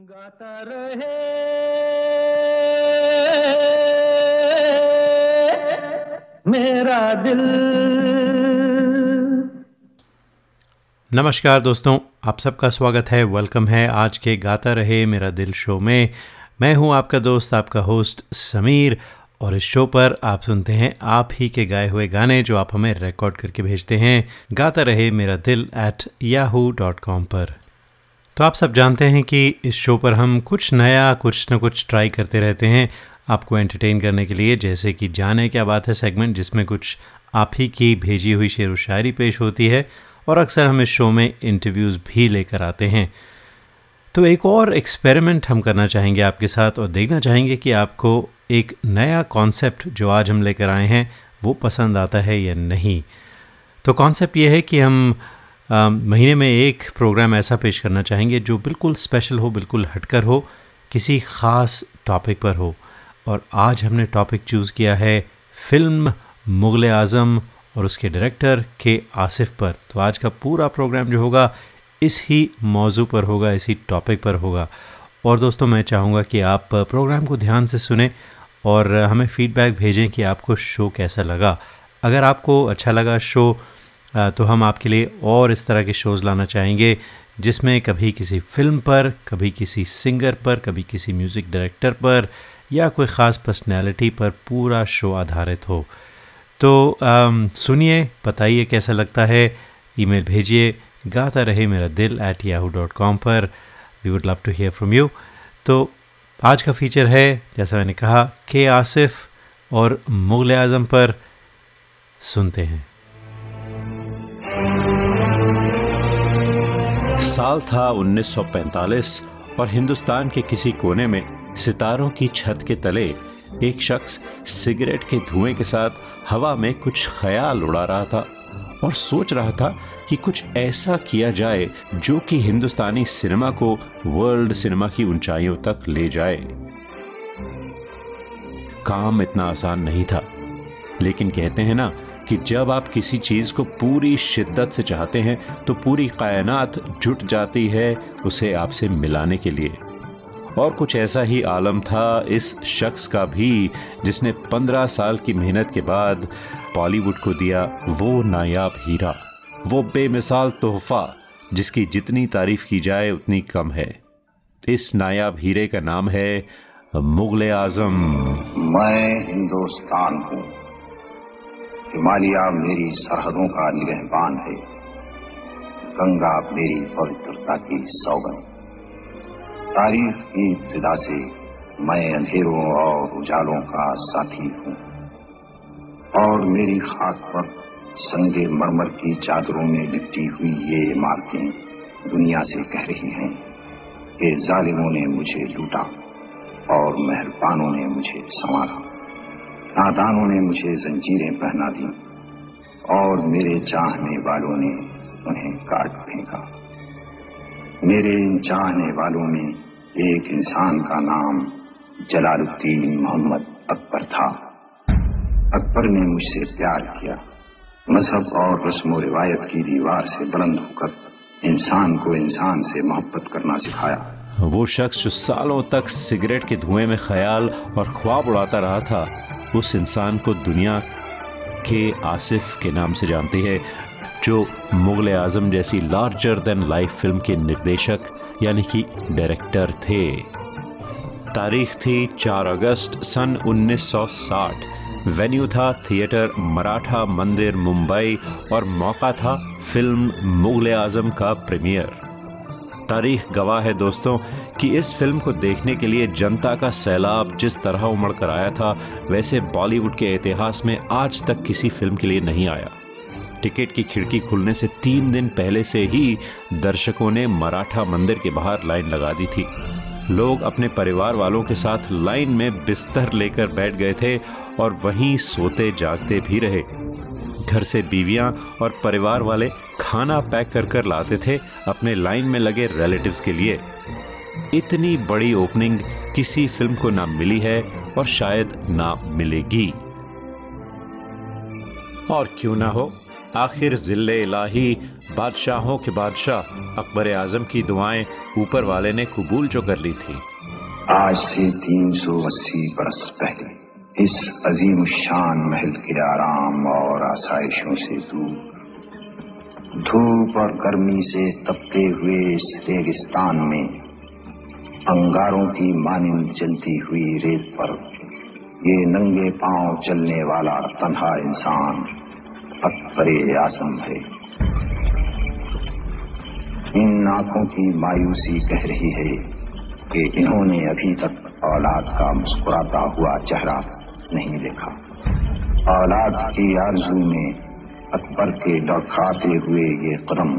गाता रहे मेरा दिल। नमस्कार दोस्तों, आप सबका स्वागत है वेलकम है आज के गाता रहे मेरा दिल शो में। मैं हूँ आपका दोस्त, आपका होस्ट समीर, और इस शो पर आप सुनते हैं आप ही के गाए हुए गाने जो आप हमें रिकॉर्ड करके भेजते हैं, गाता रहे मेरा दिल एट याहू डॉट कॉम पर। तो आप सब जानते हैं कि इस शो पर हम कुछ नया, कुछ न कुछ ट्राई करते रहते हैं आपको एंटरटेन करने के लिए। जैसे कि जाने क्या बात है सेगमेंट जिसमें कुछ आप ही की भेजी हुई शेर व शायरी पेश होती है और अक्सर हम इस शो में इंटरव्यूज़ भी लेकर आते हैं। तो एक और एक्सपेरिमेंट हम करना चाहेंगे आपके साथ और देखना चाहेंगे कि आपको एक नया कॉन्सेप्ट जो आज हम लेकर आए हैं वो पसंद आता है या नहीं। तो कॉन्सेप्ट ये है कि हम महीने में एक प्रोग्राम ऐसा पेश करना चाहेंगे जो बिल्कुल स्पेशल हो, बिल्कुल हटकर हो, किसी ख़ास टॉपिक पर हो। और आज हमने टॉपिक चूज़ किया है फ़िल्म मुग़ल आज़म और उसके डायरेक्टर के आसिफ पर। तो आज का पूरा प्रोग्राम जो होगा, इस ही मौजू पर होगा, इसी टॉपिक पर होगा। और दोस्तों, मैं चाहूँगा कि आप प्रोग्राम को ध्यान से सुने और हमें फ़ीडबैक भेजें कि आपको शो कैसा लगा। अगर आपको अच्छा लगा शो तो हम आपके लिए और इस तरह के शोज़ लाना चाहेंगे, जिसमें कभी किसी फ़िल्म पर, कभी किसी सिंगर पर, कभी किसी म्यूज़िक डायरेक्टर पर, या कोई ख़ास पर्सनैलिटी पर पूरा शो आधारित हो। तो सुनिए, बताइए कैसा लगता है? ईमेल भेजिए, Gaata Rahe Mera Dil at Yahoo dot com पर। We would love to hear from you तो आज का फीचर है, जैसा मैंने कहा, के आसिफ और मुग़ल आज़म पर। सुनते हैं। साल था 1945 और हिंदुस्तान के किसी कोने में सितारों की छत के तले एक शख्स सिगरेट के धुएँ के साथ हवा में कुछ ख्याल उड़ा रहा था और सोच रहा था कि कुछ ऐसा किया जाए जो कि हिंदुस्तानी सिनेमा को वर्ल्ड सिनेमा की ऊंचाइयों तक ले जाए। काम इतना आसान नहीं था, लेकिन कहते हैं ना कि जब आप किसी चीज़ को पूरी शिद्दत से चाहते हैं तो पूरी कायनात जुट जाती है उसे आपसे मिलाने के लिए। और कुछ ऐसा ही आलम था इस शख्स का भी, जिसने पंद्रह साल की मेहनत के बाद बॉलीवुड को दिया वो नायाब हीरा। वो बेमिसाल तोहफा, जिसकी जितनी तारीफ़ की जाए, उतनी कम है। इस नायाब हीरे का नाम है मुगल आज़म। मैं हिंदुस्तान हूँ। हिमालय मेरी सरहदों का निगहबान है। गंगा मेरी पवित्रता की सौगंध। तारीफ़ की इब्तदा से मैं अंधेरों और उजालों का साथी हूँ। और मेरी खाक पर संगे मरमर की चादरों में लिपटी हुई ये इमारतें दुनिया से कह रही हैं कि जालिमों ने मुझे लूटा और मेहरबानों ने मुझे संवारा। नादानों ने मुझे जंजीरें पहना दी और मेरे चाहने वालों ने उन्हें काट फेंका। मेरे इन चाहने वालों में एक इंसान का नाम जलालुद्दीन मोहम्मद अकबर था। अकबर ने मुझसे प्यार किया। मज़हब और रस्म रिवायत की दीवार से बुलंद होकर इंसान को इंसान से मोहब्बत करना सिखाया। वो शख्स जो सालों तक सिगरेट के धुएँ में ख्याल और ख्वाब उड़ाता रहा था उस इंसान को दुनिया के आसिफ के नाम से जानती है, जो मुग़ल आज़म जैसी लार्जर देन लाइफ फ़िल्म के निर्देशक, यानी कि डायरेक्टर थे। तारीख थी 4 अगस्त सन 1960 वेन्यू था थिएटर मराठा मंदिर मुंबई और मौका था फ़िल्म मुग़ल आज़म का प्रीमियर तारीख गवाह है दोस्तों कि इस फ़िल्म को देखने के लिए जनता का सैलाब जिस तरह उमड़ कर आया था, वैसे बॉलीवुड के इतिहास में आज तक किसी फ़िल्म के लिए नहीं आया। टिकट की खिड़की खुलने से तीन दिन पहले से ही दर्शकों ने मराठा मंदिर के बाहर लाइन लगा दी थी। लोग अपने परिवार वालों के साथ लाइन में बिस्तर लेकर बैठ गए थे और वहीं सोते जागते भी रहे। घर से बीवियाँ और परिवार वाले खाना पैक कर कर लाते थे अपने लाइन में लगे रिलेटिव्स के लिए। इतनी बड़ी ओपनिंग किसी फ़िल्म को ना मिली है और शायद ना मिलेगी। और क्यों ना हो? आखिर ज़िले इलाही बादशाहों के बादशाह अकबर आज़म की दुआएँ ऊपर वाले ने कबूल जो कर ली थी। आज से तीन सौ अस्सी बरस पहले इस अजीम शान महल के आराम और आसाइशों से दूर। धूप और गर्मी से तपते हुए इस रेगिस्तान में अंगारों की मानिंद जलती हुई रेत पर ये नंगे पाँव चलने वाला तन्हा इंसान अकबर आसम है। इन आँखों की मायूसी कह रही है कि इन्होंने अभी तक औलाद का मुस्कुराता हुआ चेहरा नहीं देखा। औलाद की आरज़ू में अकबर के लड़खाते हुए ये कदम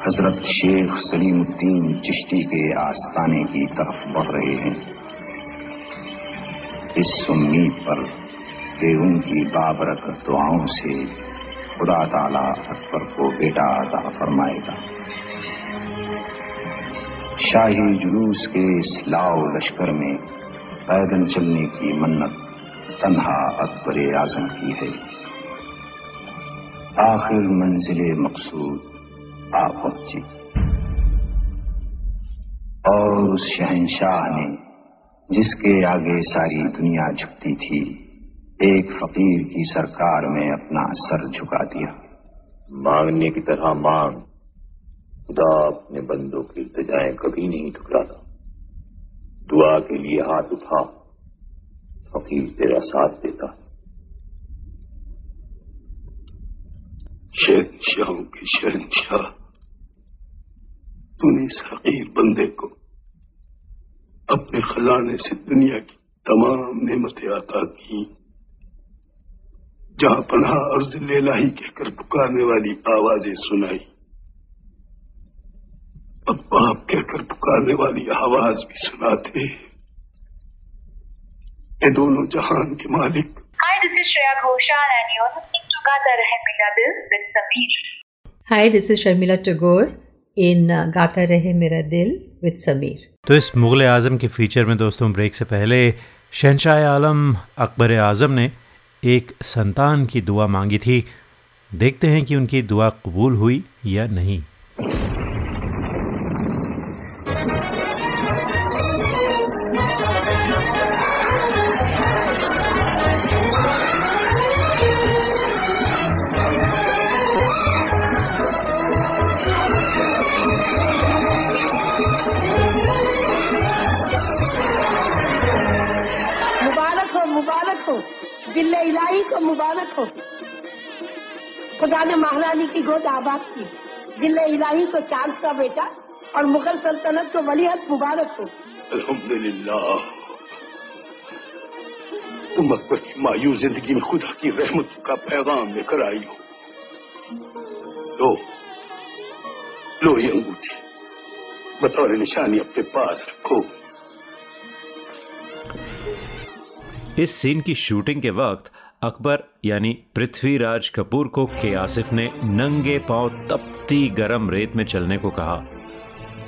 हज़रत शेख सलीमुद्दीन चिश्ती के आस्थाने की तरफ़ बढ़ रहे हैं। इस उम्मीद पर कि उनकी बाबरक दुआओं से खुदा ताला अकबर को बेटा अदा फरमाएगा। शाही जुलूस के इस लाओ लश्कर में पैदल चलने की मन्नत तन्हा अकबर आज़म की है। आखिर मंजिल मकसूद आ पहुँची। और उस शहनशाह ने, जिसके आगे सारी दुनिया झुकती थी, एक फकीर की सरकार में अपना सर झुका दिया। मांगने की तरह मांग, खुदा अपने बंदों की इल्तजाएँ कभी नहीं ठुकराता। दुआ के लिए हाथ उठा फकीर तेरा साथ देता। है शहनशाहों के शहनशाह, तूने इस हकीर बंदे को अपने खजाने से दुनिया की तमाम नेमतें आता की, जहाँ पनाह और जिलाही कहकर पुकारने वाली आवाज़ें सुनाई। अब कहकर पुकारने वाली आवाज़ भी सुनाते। ये दोनों जहान के मालिक। Hi this is Shreya Ghoshal and you are listening to Gaata Rahe Mera Dil with Sameer hi this is Sharmila Tagore in Gaata Rahe Mera दिल विद समीर तो इस मुगल आज़म के फीचर में दोस्तों ब्रेक से पहले शहनशाह आलम अकबर आज़म ने एक संतान की दुआ मांगी थी। देखते हैं कि उनकी दुआ कबूल हुई या नहीं। दिल्ले इलाही को मुबारक हो। खुदा ने महारानी की गोद आबाद की। ज़िले इलाही को चार्ल्स का बेटा और मुगल सल्तनत को वलीहत मुबारक हो। अल्हम्दुलिल्लाह। तुम अकबर की मायूस ज़िंदगी में खुदा की रहमत का पैगाम लेकर आई हो। लो लो ये अंगूठी। बतौर निशानी अपने पास रखो। इस सीन की शूटिंग के वक्त, अकबर यानी पृथ्वीराज कपूर को के आसिफ ने नंगे पाँव तपती गरम रेत में चलने को कहा।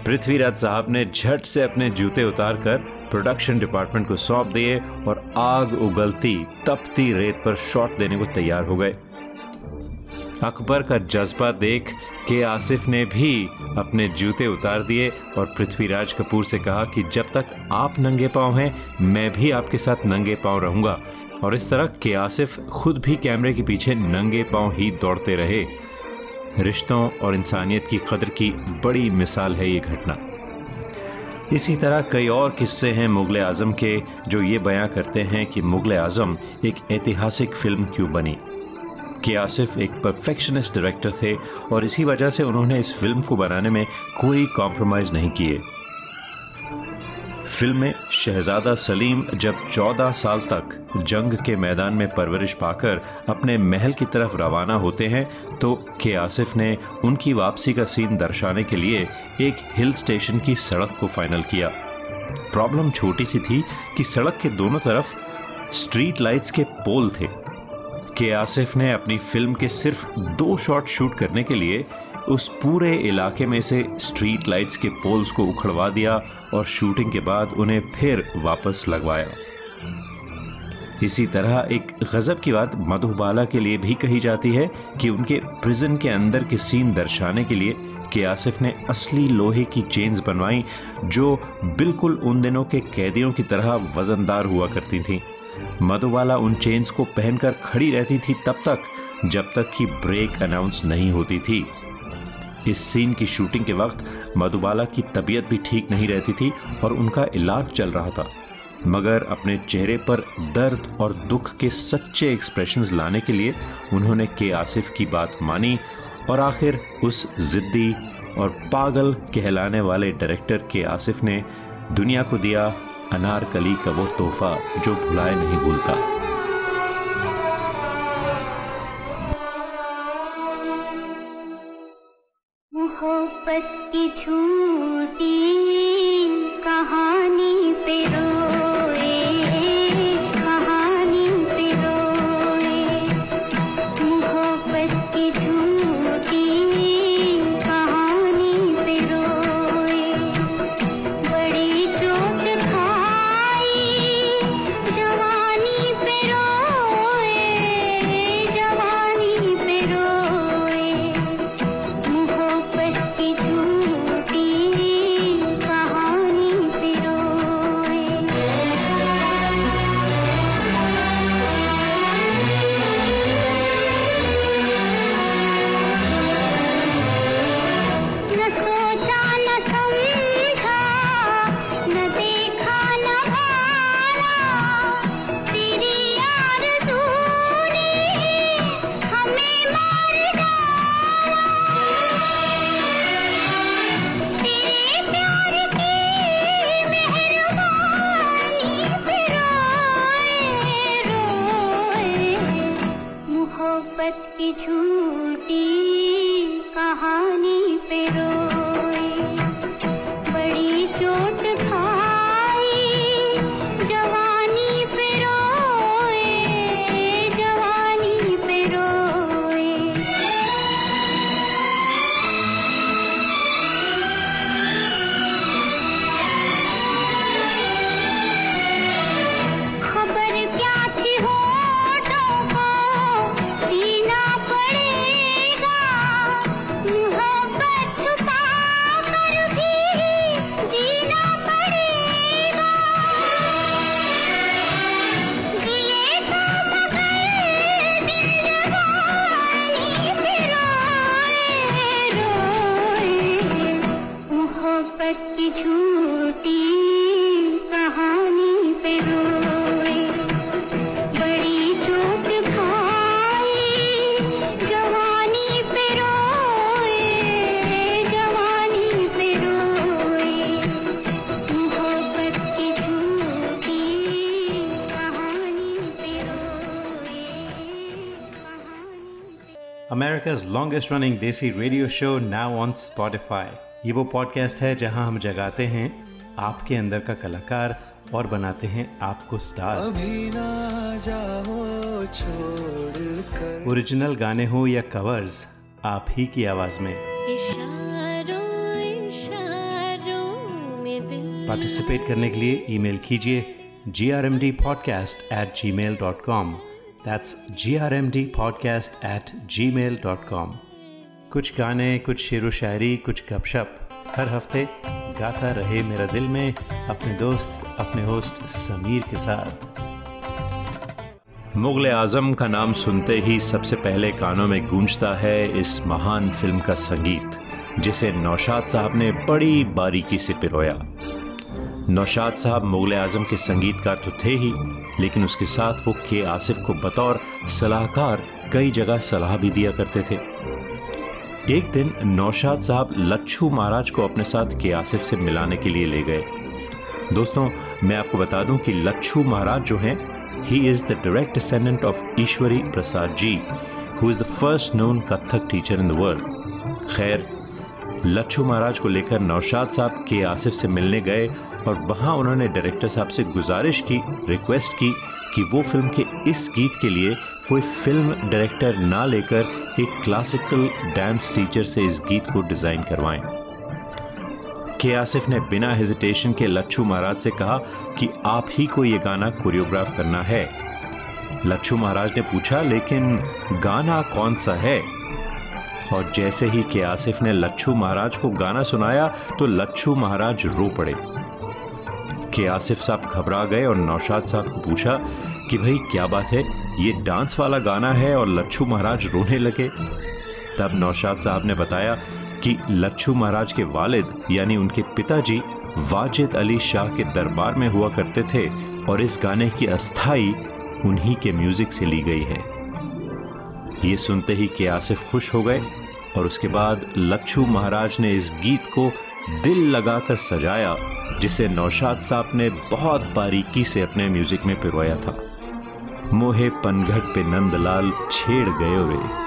पृथ्वीराज साहब ने झट से अपने जूते उतारकर प्रोडक्शन डिपार्टमेंट को सौंप दिए और आग उगलती तपती रेत पर शॉट देने को तैयार हो गए। अकबर का जज्बा देख के आसिफ ने भी अपने जूते उतार दिए और पृथ्वीराज कपूर से कहा कि जब तक आप नंगे पाँव हैं, मैं भी आपके साथ नंगे पाँव रहूँगा। और इस तरह के आसिफ खुद भी कैमरे के पीछे नंगे पाँव ही दौड़ते रहे। रिश्तों और इंसानियत की कदर की बड़ी मिसाल है ये घटना। इसी तरह कई और किस्से हैं मुग़ल आज़म के, जो ये बयां करते हैं कि मुग़ल आज़म एक ऐतिहासिक फ़िल्म क्यों बनी। के आसिफ एक परफेक्शनिस्ट डायरेक्टर थे और इसी वजह से उन्होंने इस फ़िल्म को बनाने में कोई कॉम्प्रोमाइज़ नहीं किए। फ़िल्म में शहजादा सलीम जब 14 साल तक जंग के मैदान में परवरिश पाकर अपने महल की तरफ़ रवाना होते हैं तो के आसिफ ने उनकी वापसी का सीन दर्शाने के लिए एक हिल स्टेशन की सड़क को फाइनल किया। प्रॉब्लम छोटी सी थी कि सड़क के दोनों तरफ़ स्ट्रीट लाइट्स के पोल थे। के आसिफ ने अपनी फ़िल्म के सिर्फ़ दो शॉट शूट करने के लिए उस पूरे इलाके में से स्ट्रीट लाइट्स के पोल्स को उखड़वा दिया और शूटिंग के बाद उन्हें फिर वापस लगवाया। इसी तरह एक गजब की बात मधुबाला के लिए भी कही जाती है कि उनके प्रिजन के अंदर के सीन दर्शाने के लिए के आसिफ ने असली लोहे की चेन्स बनवाई, जो बिल्कुल उन दिनों के कैदियों की तरह वजनदार हुआ करती थीं। मधुबाला उन चेन्स को पहनकर खड़ी रहती थी तब तक, जब तक कि ब्रेक अनाउंस नहीं होती थी। इस सीन की शूटिंग के वक्त मधुबाला की तबीयत भी ठीक नहीं रहती थी और उनका इलाज चल रहा था। मगर अपने चेहरे पर दर्द और दुख के सच्चे एक्सप्रेशंस लाने के लिए उन्होंने के आसिफ की बात मानी और आखिर उस जिद्दी और पागल कहलाने वाले डायरेक्टर के आसिफ ने दुनिया को दिया अनारकली का वो तोहफा जो भुलाए नहीं भूलता। मोहब्बत की झूठी कहानी longest running desi radio show now on Spotify. ये वो पॉडकास्ट है जहाँ हम जगाते हैं आपके अंदर का कलाकार और बनाते हैं आपको स्टार अभी ना जाओ छोड़ कर। ओरिजिनल गाने हो या कवर्स आप ही की आवाज़ में। पार्टिसिपेट करने के लिए ईमेल कीजिए G R M D podcast at Gmail dot com podcast at Gmail dot com कुछ गाने, कुछ शेर शायरी, कुछ गपशप। हर हफ़्ते गाता रहे मेरा दिल में अपने दोस्त, अपने होस्ट समीर के साथ। मुगल आज़म का नाम सुनते ही सबसे पहले कानों में गूंजता है इस महान फ़िल्म का संगीत, जिसे नौशाद साहब ने बड़ी बारीकी से पिरोया। नौशाद साहब मुगल आज़म के संगीतकार तो थे ही, लेकिन उसके साथ वो के आसिफ को बतौर सलाहकार कई जगह सलाह भी दिया करते थे। एक दिन नौशाद साहब लच्छू महाराज को अपने साथ के आसिफ से मिलाने के लिए ले गए। दोस्तों, मैं आपको बता दूँ कि लच्छू महाराज जो हैं he is the direct descendant of Ishwari Prasad ji who is the first known Kathak teacher in the world खैर, लच्छू महाराज को लेकर नौशाद साहब के आसिफ से मिलने गए और वहाँ उन्होंने डायरेक्टर साहब से गुजारिश की रिक्वेस्ट की कि वो फ़िल्म के इस गीत के लिए कोई फ़िल्म डायरेक्टर ना लेकर एक क्लासिकल डांस टीचर से इस गीत को डिज़ाइन करवाएँ। के आसिफ ने बिना हेजिटेशन के लच्छू महाराज से कहा कि आप ही को ये गाना कोरियोग्राफ करना है। लच्छू महाराज ने पूछा, लेकिन गाना कौन सा है? और जैसे ही के आसिफ ने लच्छू महाराज को गाना सुनाया तो लच्छू महाराज रो पड़े। के आसिफ साहब घबरा गए और नौशाद साहब को पूछा कि भाई, क्या बात है? ये डांस वाला गाना है और लच्छू महाराज रोने लगे। तब नौशाद साहब ने बताया कि लच्छू महाराज के वालिद, यानी उनके पिताजी, वाजिद अली शाह के दरबार में हुआ करते थे और इस गाने की अस्थाई उन्हीं के म्यूज़िक से ली गई है। ये सुनते ही के आसिफ खुश हो गए और उसके बाद लच्छू महाराज ने इस गीत को दिल लगाकर सजाया, जिसे नौशाद साहब ने बहुत बारीकी से अपने म्यूज़िक में पिरोया था। मोहे पनघट पे नंदलाल छेड़ गए रे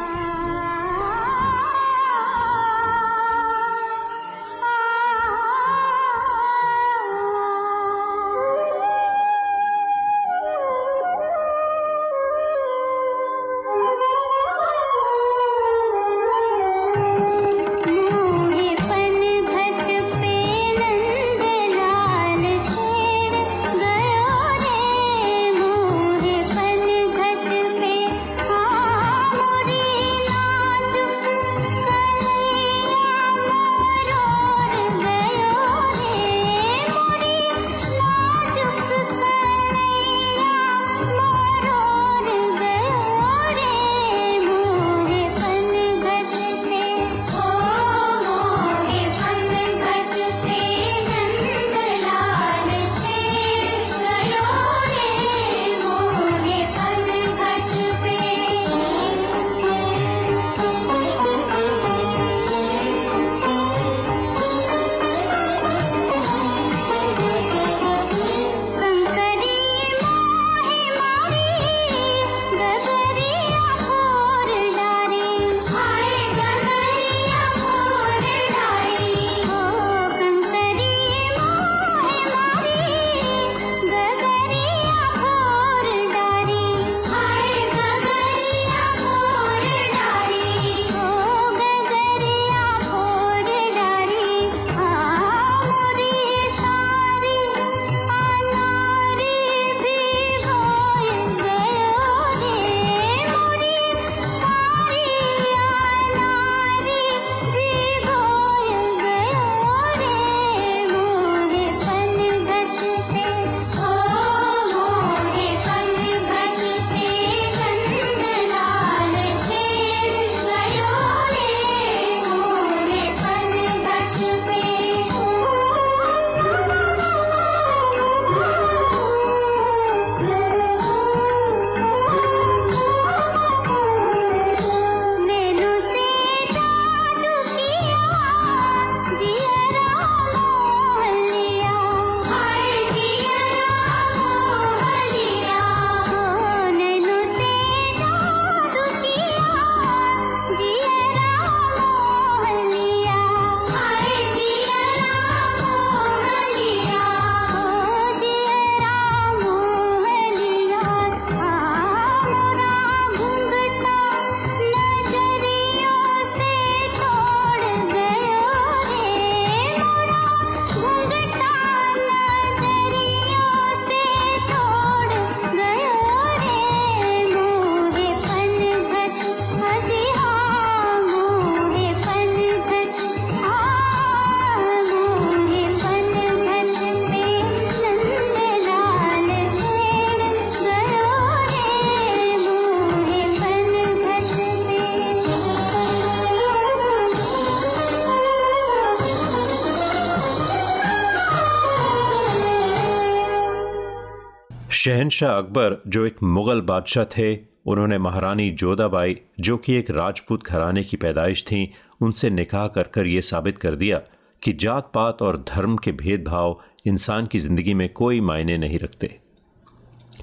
शहनशाह अकबर, जो एक मुगल बादशाह थे, उन्होंने महारानी जोधाबाई जो कि एक राजपूत घराने की पैदाइश थीं, उनसे निकाह कर कर ये साबित कर दिया कि जात पात और धर्म के भेदभाव इंसान की ज़िंदगी में कोई मायने नहीं रखते।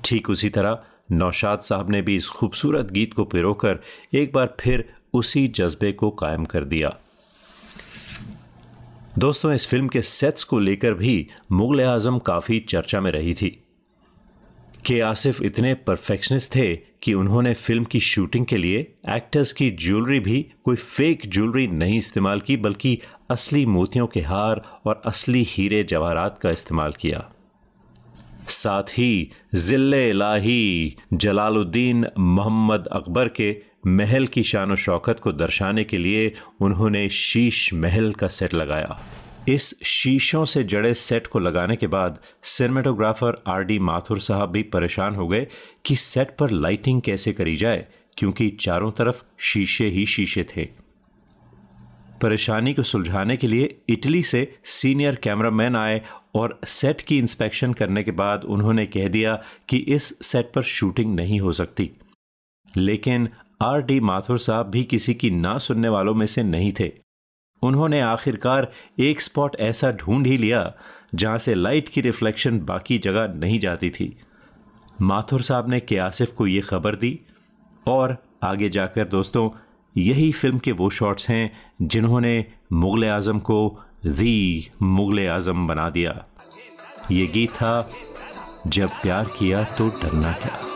ठीक उसी तरह नौशाद साहब ने भी इस खूबसूरत गीत को पिरोकर एक बार फिर उसी जज्बे को कायम कर दिया। दोस्तों, इस फ़िल्म के सेट्स को लेकर भी मुगल आज़म काफ़ी चर्चा में रही थी। के आसिफ इतने परफेक्शनिस्ट थे कि उन्होंने फ़िल्म की शूटिंग के लिए एक्टर्स की ज्वेलरी भी कोई फेक ज्वेलरी नहीं इस्तेमाल की, बल्कि असली मोतियों के हार और असली हीरे जवाहरात का इस्तेमाल किया। साथ ही ज़िले इलाही जलालुद्दीन मोहम्मद अकबर के महल की शान शौकत को दर्शाने के लिए उन्होंने शीश महल का सेट लगाया। इस शीशों से जड़े सेट को लगाने के बाद सिनेमेटोग्राफर आर डी माथुर साहब भी परेशान हो गए कि सेट पर लाइटिंग कैसे करी जाए, क्योंकि चारों तरफ़ शीशे ही शीशे थे। परेशानी को सुलझाने के लिए इटली से सीनियर कैमरामैन आए और सेट की इंस्पेक्शन करने के बाद उन्होंने कह दिया कि इस सेट पर शूटिंग नहीं हो सकती। लेकिन आर डी माथुर साहब भी किसी की ना सुनने वालों में से नहीं थे। उन्होंने आखिरकार एक स्पॉट ऐसा ढूंढ ही लिया, जहाँ से लाइट की रिफ्लेक्शन बाकी जगह नहीं जाती थी। माथुर साहब ने के आसिफ को ये खबर दी, और आगे जाकर दोस्तों, यही फ़िल्म के वो शॉट्स हैं जिन्होंने मुगल आज़म को दी मुगल आज़म बना दिया। ये गीत था, जब प्यार किया तो डरना क्या?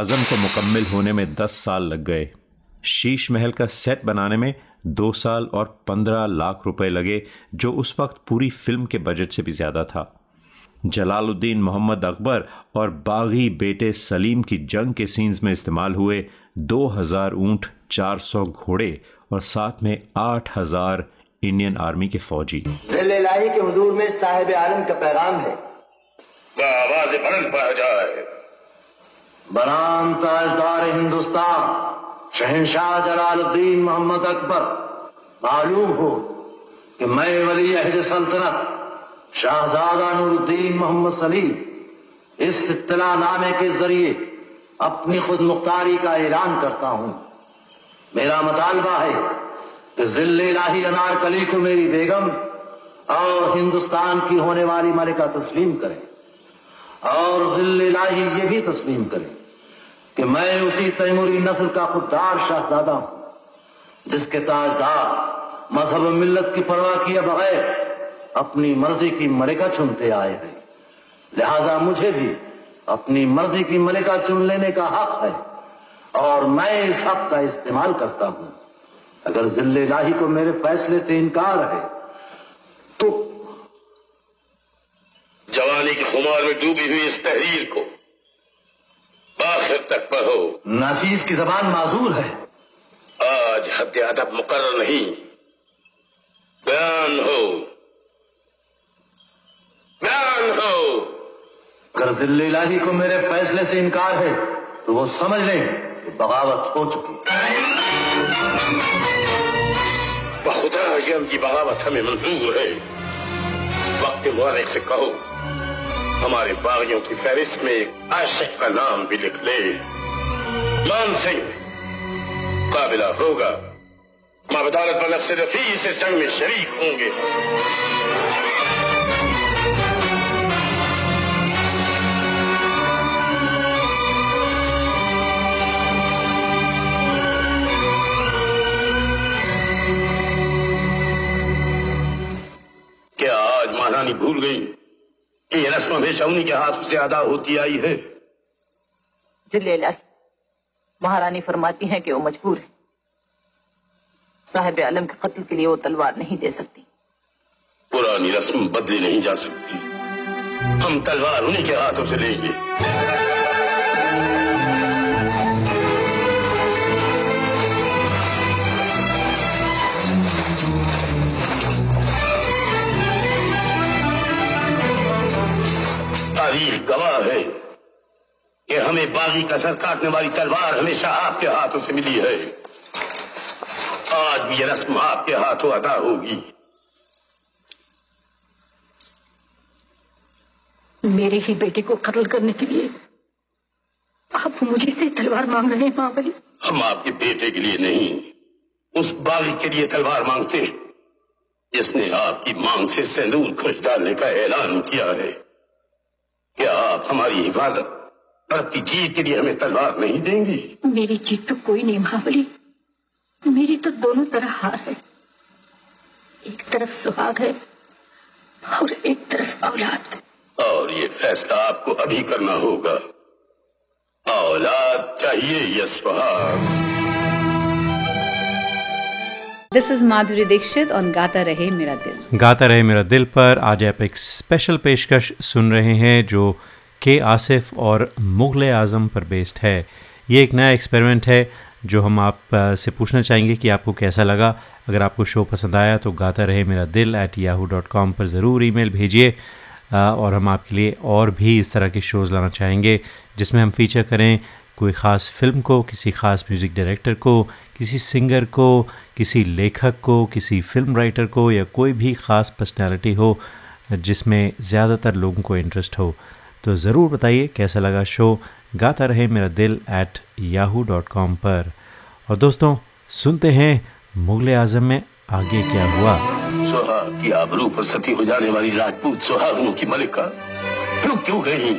आज़म को मुकम्मल होने में दस साल लग गए। शीश महल का सेट बनाने में दो साल और पंद्रह लाख रुपए लगे जो उस वक्त पूरी फ़िल्म के बजट से भी ज़्यादा था। जलालुद्दीन मोहम्मद अकबर और बागी बेटे सलीम की जंग के सीन्स में इस्तेमाल हुए दो हज़ार ऊँट चार सौ घोड़े और साथ में आठ हज़ार इंडियन आर्मी के फौजी। के हुजूर में साहिब आलम का पैगाम है। आवाज़ बुलंद पाया जाए। बराम ताजदार हिंदुस्तान शहनशाह जलालुद्दीन मोहम्मद अकबर। मालूम हो कि मैं वली अहद सल्तनत, शाहजादा नूरुद्दीन मोहम्मद सलीम, इस इत्तलानामे के ज़रिए अपनी खुद मुख्तारी का ऐलान करता हूँ। मेरा मुतालबा है कि ज़िले लाही अनारकली को मेरी बेगम और हिंदुस्तान की होने वाली मलिका तस्लीम करें और ज़िले लाही ये भी तस्लीम करें। कि मैं उसी तैमूरी नस्ल का खुददार शाहजादा हूँ, जिसके ताजदार मज़हब मिल्लत की परवाह किए बगैर अपनी मर्ज़ी की मलिका चुनते आए हैं। लिहाजा मुझे भी अपनी मर्ज़ी की मलिका चुन लेने का हक है, और मैं इस हक का इस्तेमाल करता हूँ। अगर ज़िले लाही को मेरे फैसले से इनकार है तो जवानी की खुमार में डूबी हुई इस तहरीर को आखिर तक पढ़ो नाचीज की जबान माजूर है। आज हद अदब मुकर नहीं। बयान हो। बयान हो। अगर ज़िले लाही को मेरे फैसले से इनकार है तो वो समझ लें कि बगावत हो चुकी बखुदा यम की बगावत हमें मंजूर है। वक्त मुबारक से कहो। हमारे बागियों की फहरिस्त में एक आशिक का नाम भी लिख ले। मान सिंह काबिला होगा। माँ बदालत बनफ से रफी से जंग में शरीक होंगे। क्या आज महारानी भूल गई? ये रस्म हमेशा उन्हीं के हाथ से अदा होती आई है। महारानी फरमाती हैं कि वो मजबूर है। साहेब आलम के कत्ल के लिए वो तलवार नहीं दे सकती। पुरानी रस्म बदली नहीं जा सकती। हम तलवार उन्हीं के हाथों से लेंगे। तारीख गवाह है कि हमें बागी का सर काटने वाली तलवार हमेशा आपके हाथों से मिली है। आज भी यह रस्म आपके हाथों अदा होगी। मेरे ही बेटे को कत्ल करने के लिए आप मुझे से तलवार मांग रहे हैं महाबली हम आपके बेटे के लिए नहीं उस बागी के लिए तलवार मांगते हैं। जिसने आपकी मांग से सिंदूर खुश डालने का ऐलान किया है। क्या आप हमारी हिफाजत अपनी जीत के लिए हमें तलवार नहीं देंगी। मेरी जीत तो कोई नहीं महाबली। मेरी तो दोनों तरह हार है। एक तरफ़ सुहाग है और एक तरफ़ औलाद। और ये फैसला आपको अभी करना होगा। औलाद चाहिए या सुहाग? दिस इज़ माधुरी दीक्षित और गाता रहे मेरा दिल गाता रहे मेरा दिल पर आज आप एक स्पेशल पेशकश सुन रहे हैं जो के आसिफ और मुग़ल आज़म पर बेस्ड है। ये एक नया एक्सपेरिमेंट है जो हम आप से पूछना चाहेंगे कि आपको कैसा लगा। अगर आपको शो पसंद आया तो गाता रहे मेरा दिल एट याहू डॉट कॉम पर ज़रूर ईमेल भेजिए और हम आपके लिए और भी इस तरह के शोज़ लाना चाहेंगे, जिसमें हम फीचर करें कोई ख़ास फ़िल्म को, किसी ख़ास म्यूज़िक डायरेक्टर को, किसी सिंगर को, किसी लेखक को, किसी फ़िल्म राइटर को, या कोई भी ख़ास पर्सनैलिटी हो, जिसमें ज़्यादातर लोगों को इंटरेस्ट हो। तो ज़रूर बताइए कैसा लगा शो गाता रहे मेरा दिल एट याहू डॉट कॉम पर। और दोस्तों, सुनते हैं मुग़ल आज़म में आगे क्या हुआ। सुहाग की आबरू पर सती हो जाने वाली राजपूत सुहागनों की मलिका, क्यों गई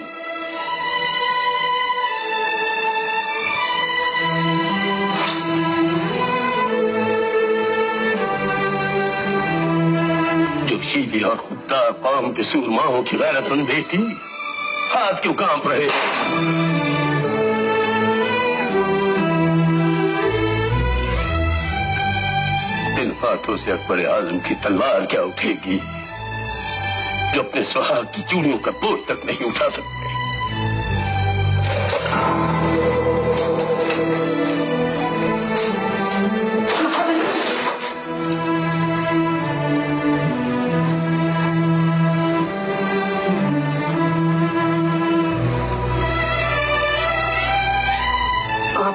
सीधी और खुदा पाम के सूरमाओं की गैरतमंद बेटी। हाथ क्यों काँप रहे? हाथों से अकबर आज़म की तलवार क्या उठेगी, जो अपने सुहाग की चूड़ियों का बोझ तक नहीं उठा सकते?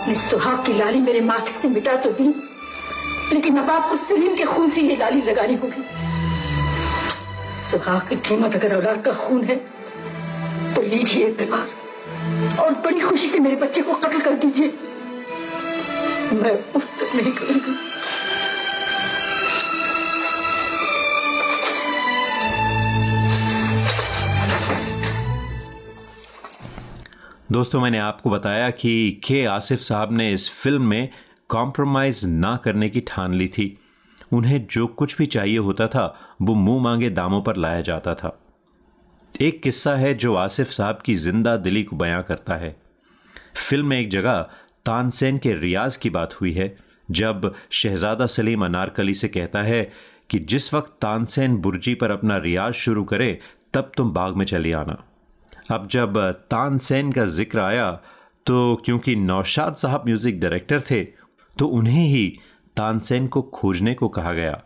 आपने सुहाग की लाली मेरे माथे से मिटा तो दी, लेकिन अब आपको सलीम के खून से ये लाली लगानी होगी। सुहाग की कीमत अगर औलाद का खून है तो लीजिए एक बार और बड़ी खुशी से मेरे बच्चे को कत्ल कर दीजिए। मैं उस तक नहीं करूँगी। दोस्तों, मैंने आपको बताया कि के आसिफ साहब ने इस फ़िल्म में कॉम्प्रोमाइज़ ना करने की ठान ली थी। उन्हें जो कुछ भी चाहिए होता था, वो मुँह मांगे दामों पर लाया जाता था। एक किस्सा है जो आसिफ साहब की ज़िंदा दिली को बयां करता है। फ़िल्म में एक जगह तानसेन के रियाज की बात हुई है, जब शहजादा सलीम अनारकली से कहता है कि जिस वक्त तानसेन बुर्जी पर अपना रियाज शुरू करे, तब तुम बाग में चली आना। अब जब तानसेन का ज़िक्र आया तो क्योंकि नौशाद साहब म्यूज़िक डायरेक्टर थे तो उन्हें ही तानसेन को खोजने को कहा गया।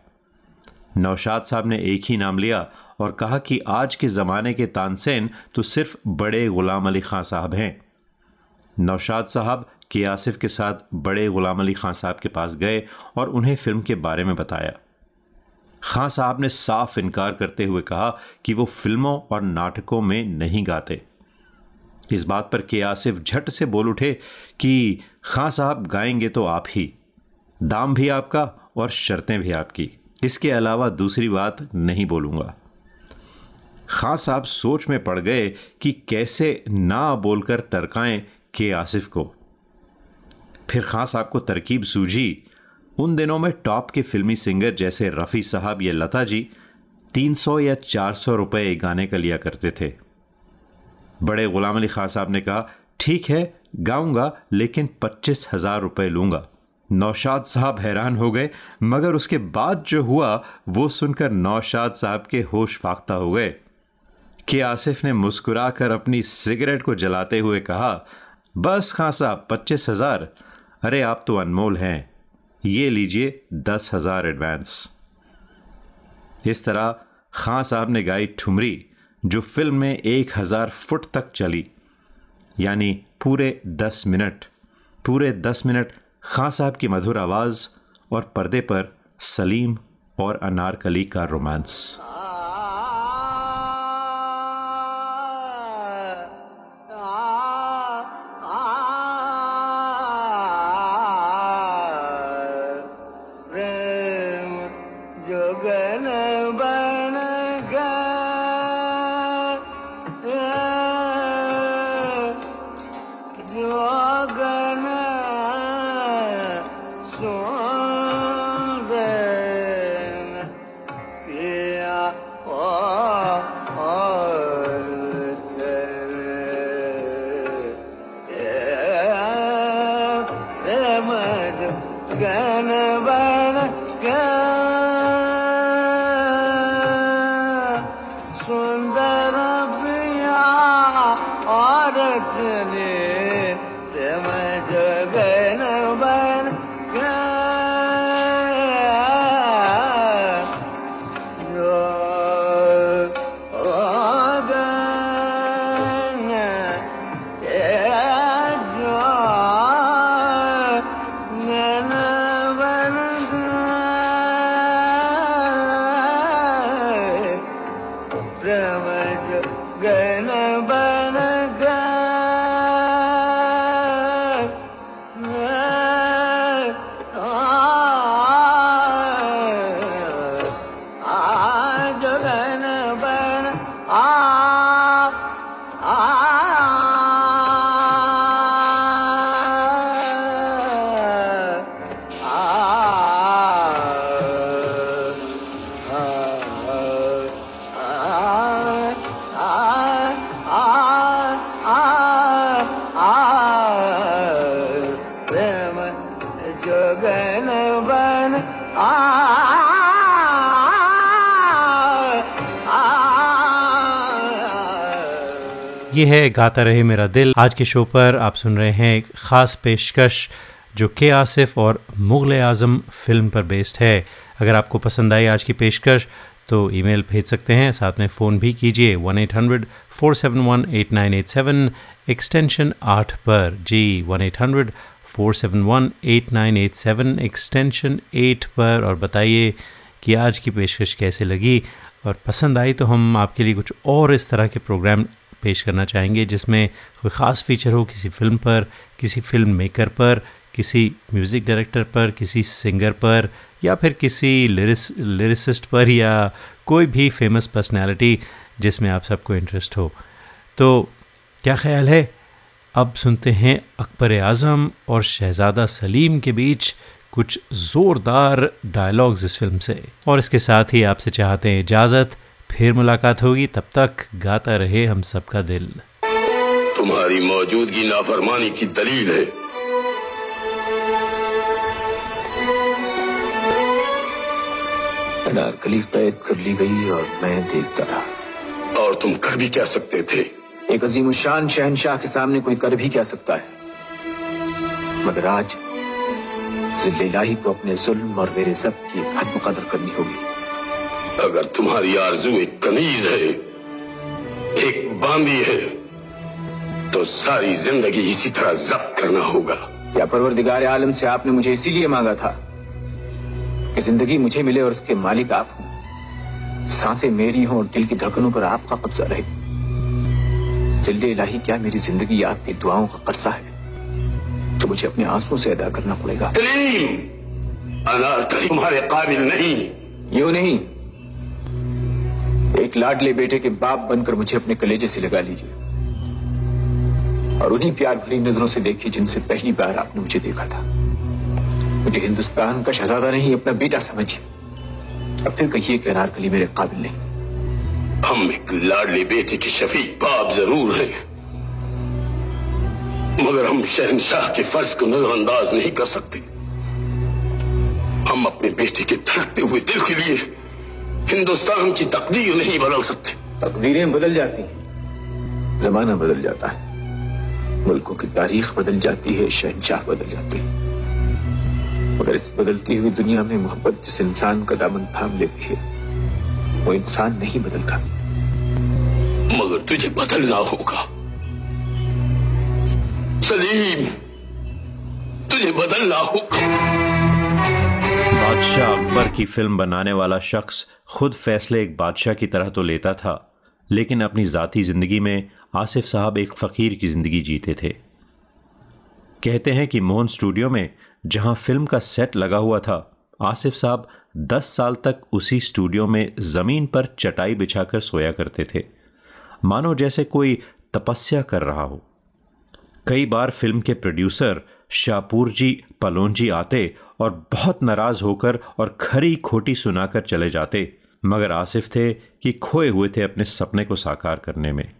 नौशाद साहब ने एक ही नाम लिया और कहा कि आज के ज़माने के तानसेन तो सिर्फ़ बड़े ग़ुलाम अली खां साहब हैं। नौशाद साहब के आसिफ के साथ बड़े ग़ुलाम अली ख़ान साहब के पास गए और उन्हें फ़िल्म के बारे में बताया। खां साहब ने साफ़ इनकार करते हुए कहा कि वो फ़िल्मों और नाटकों में नहीं गाते। इस बात पर के आसिफ झट से बोल उठे कि खां साहब गाएँगे तो आप ही। दाम भी आपका और शर्तें भी आपकी। इसके अलावा दूसरी बात नहीं बोलूँगा। खां साहब सोच में पड़ गए कि कैसे ना बोलकर टरकाएँ के आसिफ को। फिर खां साहब को तरकीब सूझी उन दिनों में टॉप के फिल्मी सिंगर जैसे रफ़ी साहब या लता जी 300 या 400 रुपए गाने का लिया करते थे। बड़े गुलाम अली खान साहब ने कहा, ठीक है, गाऊँगा, लेकिन पच्चीस हज़ार रुपये लूँगा। नौशाद साहब हैरान हो गए, मगर उसके बाद जो हुआ, वो सुनकर नौशाद साहब के होश फाख्ता हो गए। कि आसिफ ने मुस्कुराकर अपनी सिगरेट को जलाते हुए कहा, बस खां साहब पच्चीस हज़ार? अरे, आप तो अनमोल हैं। ये लीजिए दस हज़ार एडवांस। इस तरह खां साहब ने गाई ठुमरी, जो फ़िल्म में एक हज़ार फुट तक चली, यानी पूरे दस मिनट, पूरे दस मिनट खां साहब की मधुर आवाज़ और पर्दे पर सलीम और अनारकली का रोमांस। ये है, गाता रहे मेरा दिल। आज के शो पर आप सुन रहे हैं एक ख़ास पेशकश, जो के आसिफ और मुग़ल आज़म फ़िल्म पर बेस्ड है। अगर आपको पसंद आई आज की पेशकश तो ईमेल भेज सकते हैं। साथ में फ़ोन भी कीजिए, one eight hundred, four seven one, eight nine eight seven extension आठ पर। जी, one eight hundred, four seven one, eight nine eight seven extension eight पर। और बताइए कि आज की पेशकश कैसे लगी। और पसंद आई तो हम आपके लिए कुछ और इस तरह के प्रोग्राम पेश करना चाहेंगे, जिसमें कोई ख़ास फीचर हो किसी फ़िल्म पर, किसी फ़िल्म मेकर पर, किसी म्यूज़िक डायरेक्टर पर, किसी सिंगर पर, या फिर किसी लिरिस लिरिसिस्ट पर, या कोई भी फ़ेमस पर्सनालिटी जिसमें आप सबको इंटरेस्ट हो। तो क्या ख्याल है? अब सुनते हैं अकबर आज़म और शहज़ादा सलीम के बीच कुछ ज़ोरदार डायलॉग्स इस फ़िल्म से। और इसके साथ ही आपसे चाहते हैं इजाज़त। फिर मुलाकात होगी। तब तक गाता रहे हम सबका दिल। तुम्हारी मौजूदगी नाफरमानी की दलील है। अनारकली कैद कर ली गई और मैं देखता रहा। और तुम कर भी क्या सकते थे? एक अजीम शान शहनशाह के सामने कोई कर भी क्या सकता है? मगर आज ज़िले इलाही को अपने जुल्म और मेरे सब की हद मुकदर करनी होगी। अगर तुम्हारी आरज़ू एक कनीज है एक बांदी है तो सारी ज़िंदगी इसी तरह जब्त करना होगा। क्या परवरदिगार आलम से आपने मुझे इसीलिए मांगा था कि ज़िंदगी मुझे मिले और उसके मालिक आप हों। साँसें मेरी हों और दिल की धड़कनों पर आपका कब्जा रहे। ज़िले इलाही क्या मेरी ज़िंदगी आपकी दुआओं का कर्जा है? तो मुझे अपने आंसुओं से अदा करना पड़ेगा। तुम्हारे काबिल नहीं। यूँ नहीं? एक लाडले बेटे के बाप बनकर मुझे अपने कलेजे से लगा लीजिए। और उन्हीं प्यार भरी नज़रों से देखिए जिनसे पहली बार आपने मुझे देखा था। मुझे हिंदुस्तान का शहजादा नहीं, अपना बेटा समझिए। अब फिर कहिए कि अनारकली मेरे काबिल नहीं। हम एक लाडले बेटे के शफीक बाप ज़रूर हैं। मगर हम शहनशाह के फ़र्ज़ को नजरअंदाज नहीं कर सकते। हम अपने बेटे के धड़कते हुए दिल के लिए हिंदुस्तान की तकदीर नहीं बदल सकते। तकदीरें बदल जाती हैं। जमाना बदल जाता है। मुल्कों की तारीख बदल जाती है शहनशाह बदल जाते हैं। मगर इस बदलती हुई दुनिया में मोहब्बत जिस इंसान का दामन थाम लेती है वो इंसान नहीं बदलता। मगर तुझे बदलना होगा। सलीम तुझे बदलना होगा। बादशाह अकबर की फ़िल्म बनाने वाला शख्स खुद फैसले एक बादशाह की तरह तो लेता था, लेकिन अपनी ज़ाती ज़िंदगी में आसिफ साहब एक फ़कीर की ज़िंदगी जीते थे। कहते हैं कि मोहन स्टूडियो में जहाँ फ़िल्म का सेट लगा हुआ था, आसिफ साहब दस साल तक उसी स्टूडियो में ज़मीन पर चटाई बिछाकर सोया करते थे। मानो जैसे कोई तपस्या कर रहा हो। कई बार फ़िल्म के प्रोड्यूसर शाहपुर जी पलोन जी आते और बहुत नाराज़ होकर और खरी खोटी सुनाकर चले जाते, मगर आसिफ थे कि खोए हुए थे अपने सपने को साकार करने में।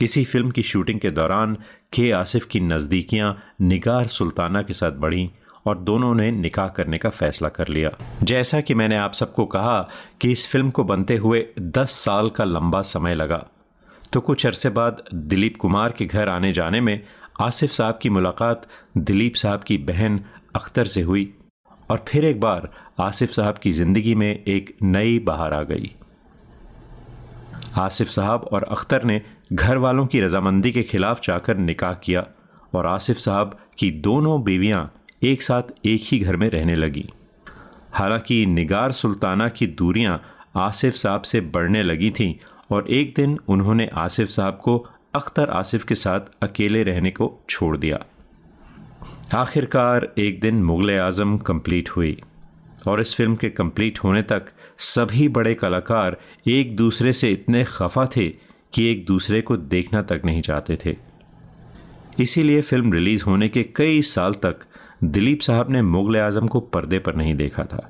इसी फ़िल्म की शूटिंग के दौरान के आसिफ की नज़दीकियाँ निगार सुल्ताना के साथ बढ़ीं और दोनों ने निकाह करने का फैसला कर लिया। जैसा कि मैंने आप सबको कहा कि इस फ़िल्म को बनते हुए 10 साल का लंबा समय लगा। तो कुछ अरसे बाद दिलीप कुमार के घर आने जाने में आसिफ साहब की मुलाकात दिलीप साहब की बहन अख्तर से हुई और फिर एक बार आसिफ साहब की ज़िंदगी में एक नई बहार आ गई। आसिफ साहब और अख्तर ने घर वालों की रजामंदी के खिलाफ जाकर निकाह किया और आसिफ साहब की दोनों बीवियाँ एक साथ एक ही घर में रहने लगी। हालाँकि निगार सुल्ताना की दूरियाँ आसिफ साहब से बढ़ने लगी थीं और एक दिन उन्होंने आसिफ साहब को अख्तर आसिफ के साथ अकेले रहने को छोड़ दिया। आखिरकार एक दिन मुग़ल आज़म कंप्लीट हुई और इस फ़िल्म के कंप्लीट होने तक सभी बड़े कलाकार एक दूसरे से इतने खफा थे कि एक दूसरे को देखना तक नहीं चाहते थे। इसीलिए फ़िल्म रिलीज़ होने के कई साल तक दिलीप साहब ने मुग़ल आज़म को पर्दे पर नहीं देखा था।